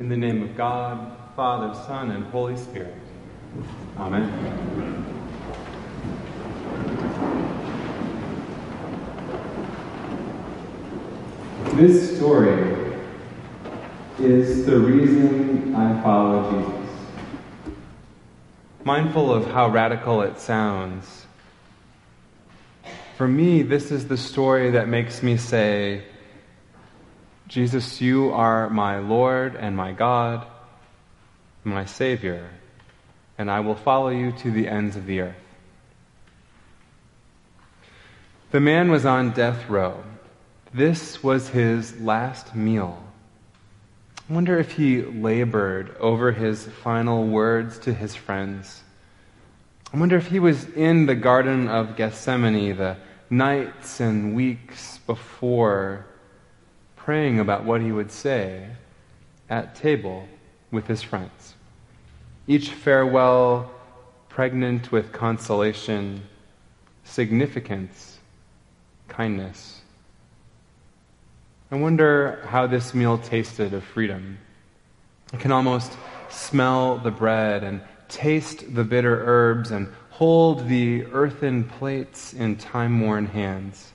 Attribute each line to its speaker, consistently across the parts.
Speaker 1: In the name of God, Father, Son, and Holy Spirit. Amen. This story is the reason I follow Jesus. Mindful of how radical it sounds, for me, this is the story that makes me say, Jesus, you are my Lord and my God, my Savior, and I will follow you to the ends of the earth. The man was on death row. This was his last meal. I wonder if he labored over his final words to his friends. I wonder if he was in the Garden of Gethsemane the nights and weeks before praying about what he would say at table with his friends. Each farewell pregnant with consolation, significance, kindness. I wonder how this meal tasted of freedom. I can almost smell the bread and taste the bitter herbs and hold the earthen plates in time worn hands.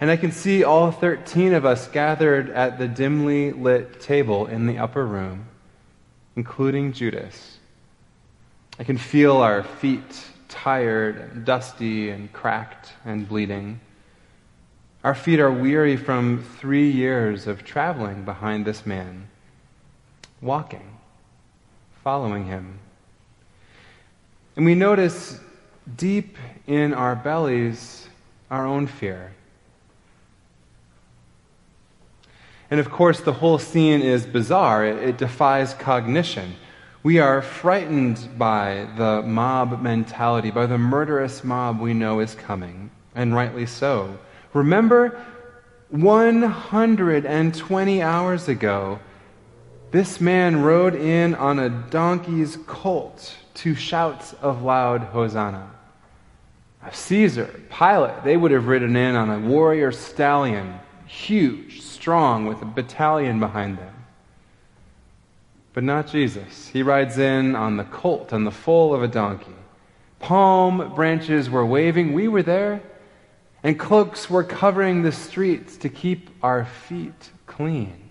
Speaker 1: And I can see all 13 of us gathered at the dimly lit table in the upper room, including Judas. I can feel our feet tired and dusty and cracked and bleeding. Our feet are weary from three years of traveling behind this man, walking, following him. And we notice deep in our bellies our own fear And of course, the whole scene is bizarre, it, it, defies cognition. We are frightened by the mob mentality, by the murderous mob we know is coming, and rightly so. Remember, 120 hours ago, this man rode in on a donkey's colt to shouts of loud hosanna. Caesar, Pilate, they would have ridden in on a warrior stallion, huge, strong with a battalion behind them. But not Jesus. He rides in on the colt, on the foal of a donkey. Palm branches were waving. We were there. And cloaks were covering the streets to keep our feet clean.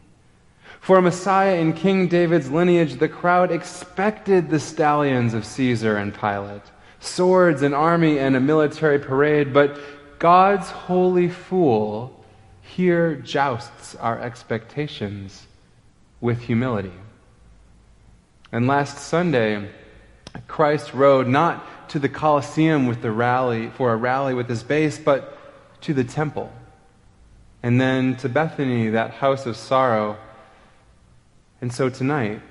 Speaker 1: For a Messiah in King David's lineage, the crowd expected the stallions of Caesar and Pilate, swords, an army, and a military parade. But God's holy fool here jousts our expectations with humility. And last Sunday, Christ rode not to the Colosseum with the rally for a rally with his base, but to the temple. And then to Bethany, that house of sorrow. And so tonight,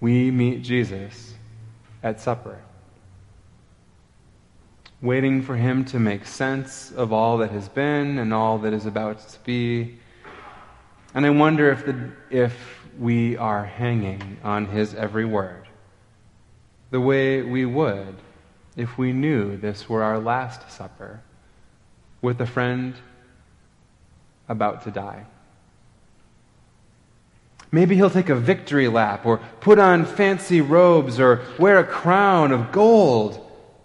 Speaker 1: we meet Jesus at supper waiting for him to make sense of all that has been and all that is about to be. And I wonder if, the, if we are hanging on his every word the way we would if we knew this were our last supper with a friend about to die. Maybe he'll take a victory lap or put on fancy robes or wear a crown of gold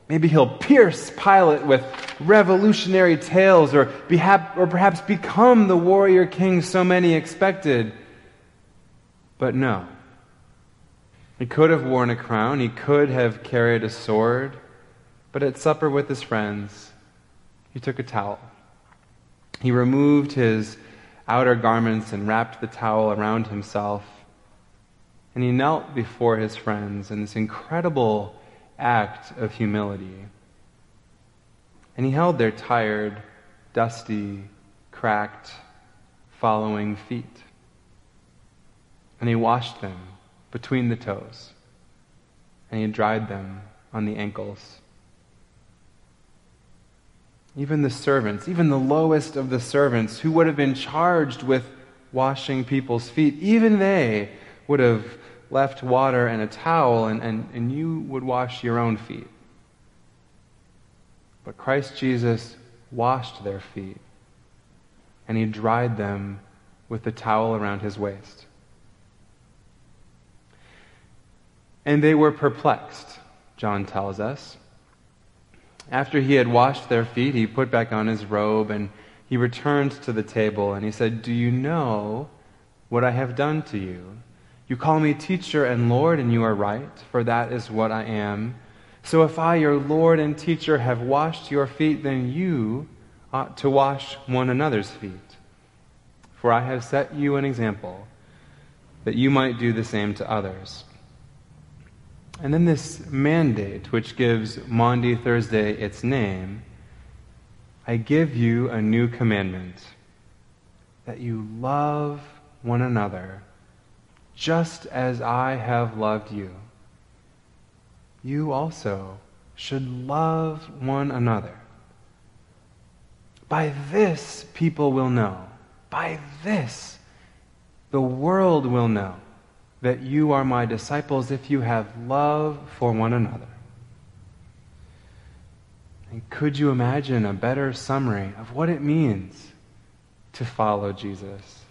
Speaker 1: Maybe he'll pierce Pilate with revolutionary tales or, or perhaps become the warrior king so many expected. But no. He could have worn a crown, he could have carried a sword, but at supper with his friends, he took a towel. He removed his outer garments and wrapped the towel around himself. And he knelt before his friends in this incredible act of humility. And he held their tired, dusty, cracked, following feet. And he washed them between the toes. And he dried them on the ankles. Even the servants, even the lowest of the servants who would have been charged with washing people's feet, even they would have left water and a towel, and, and, and you would wash your own feet. But Christ Jesus washed their feet, and he dried them with the towel around his waist. And they were perplexed, John tells us. After he had washed their feet, he put back on his robe and he returned to the table and he said, Do you know what I have done to you? You call me teacher and Lord, and you are right, for that is what I am. So if I, your Lord and teacher, have washed your feet, then you ought to wash one another's feet. For I have set you an example, that you might do the same to others. And then this mandate, which gives Maundy Thursday its name I give you a new commandment that you love one another just as I have loved you. You also should love one another. By this, people will know. By this, the world will know that you are my disciples if you have love for one another. And could you imagine a better summary of what it means to follow Jesus?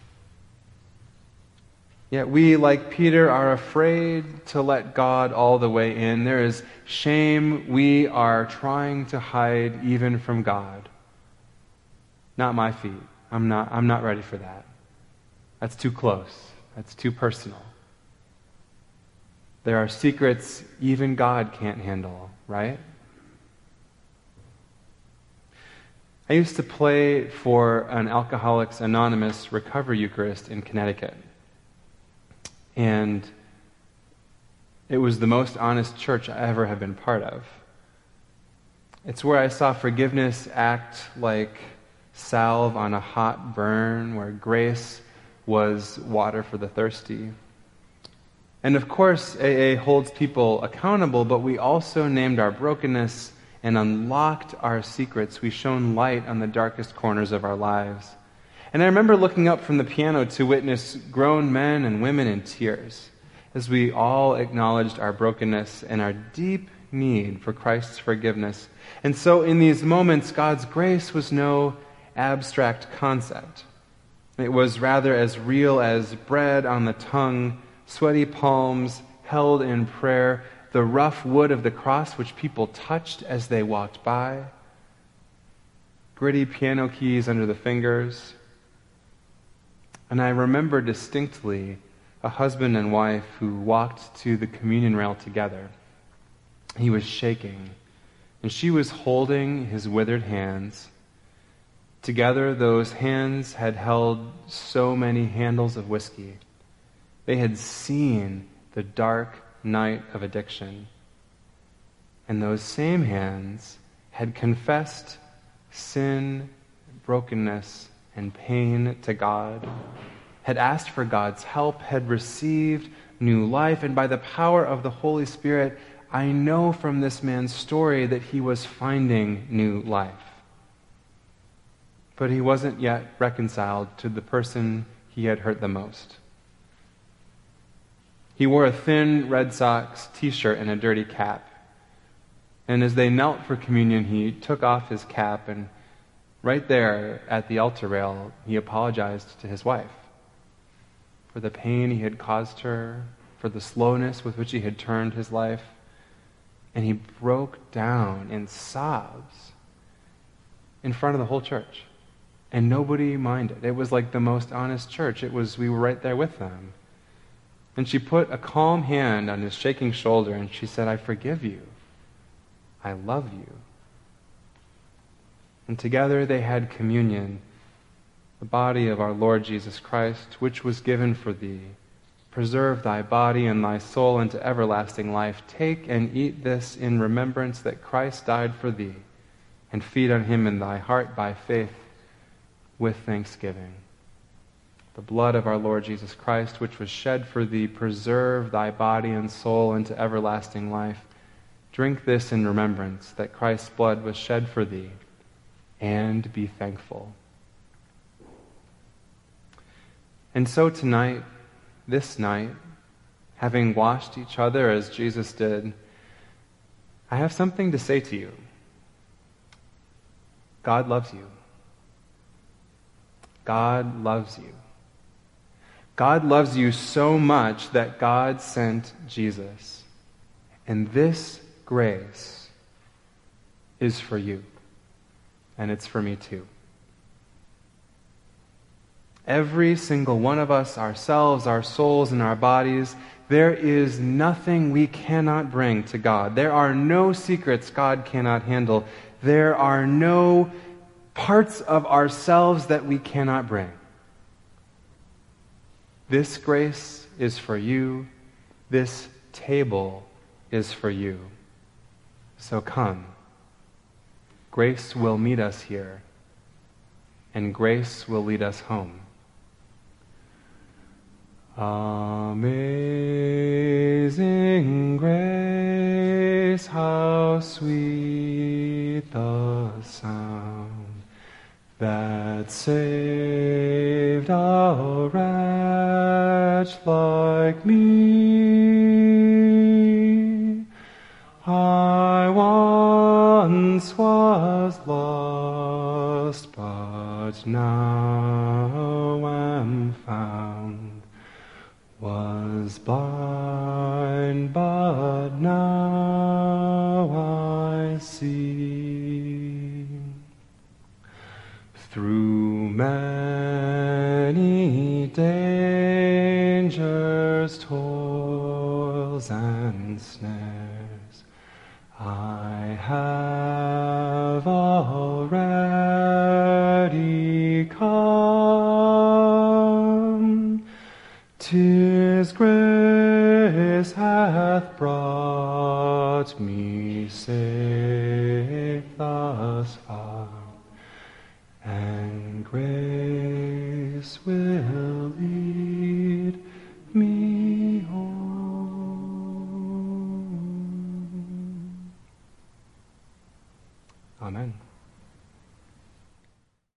Speaker 1: Yet we, like Peter, are afraid to let God all the way in. There is shame we are trying to hide even from God. Not my feet. I'm not, I'm not ready for that. That's too close. That's too personal. There are secrets even God can't handle, right? I used to play for an Alcoholics Anonymous Recovery Eucharist in Connecticut. And it was the most honest church I ever have been part of. It's where I saw forgiveness act like salve on a hot burn, where grace was water for the thirsty. And of course, AA holds people accountable, but we also named our brokenness and unlocked our secrets. We shone light on the darkest corners of our lives. And I remember looking up from the piano to witness grown men and women in tears as we all acknowledged our brokenness and our deep need for Christ's forgiveness. And so, in these moments, God's grace was no abstract concept. It was rather as real as bread on the tongue, sweaty palms held in prayer, the rough wood of the cross which people touched as they walked by, gritty piano keys under the fingers, and I remember distinctly a husband and wife who walked to the communion rail together. He was shaking, and she was holding his withered hands. Together, those hands had held so many handles of whiskey. They had seen the dark night of addiction. And those same hands had confessed sin, brokenness, and pain to God, had asked for God's help, had received new life, and by the power of the Holy Spirit, I know from this man's story that he was finding new life. But he wasn't yet reconciled to the person he had hurt the most. He wore a thin Red Sox t shirt and a dirty cap. And as they knelt for communion, he took off his cap and Right there at the altar rail, he apologized to his wife for the pain he had caused her, for the slowness with which he had turned his life. And he broke down in sobs in front of the whole church. And nobody minded. It was like the most honest church. It was, we were right there with them. And she put a calm hand on his shaking shoulder and she said, I forgive you. I love you. And together they had communion, the body of our Lord Jesus Christ, which was given for thee. Preserve thy body and thy soul into everlasting life. Take and eat this in remembrance that Christ died for thee, and feed on him in thy heart by faith with thanksgiving. The blood of our Lord Jesus Christ, which was shed for thee, preserve thy body and soul into everlasting life. Drink this in remembrance that Christ's blood was shed for thee and be thankful. And so tonight, this night, having washed each other as Jesus did, I have something to say to you. God loves you. God loves you. God loves you so much that God sent Jesus. And this grace is for you. And it's for me too. Every single one of us, ourselves, our souls, and our bodies, there is nothing we cannot bring to God. There are no secrets God cannot handle. There are no parts of ourselves that we cannot bring. This grace is for you. This table is for you. So come. Grace will meet us here, and grace will lead us home. Amazing grace, how sweet the sound that saved a wretch like me. Once was lost, but now am found was blind, but now I see. Through many dangers, toils, and snares, I have grace hath brought me safe thus far, and grace will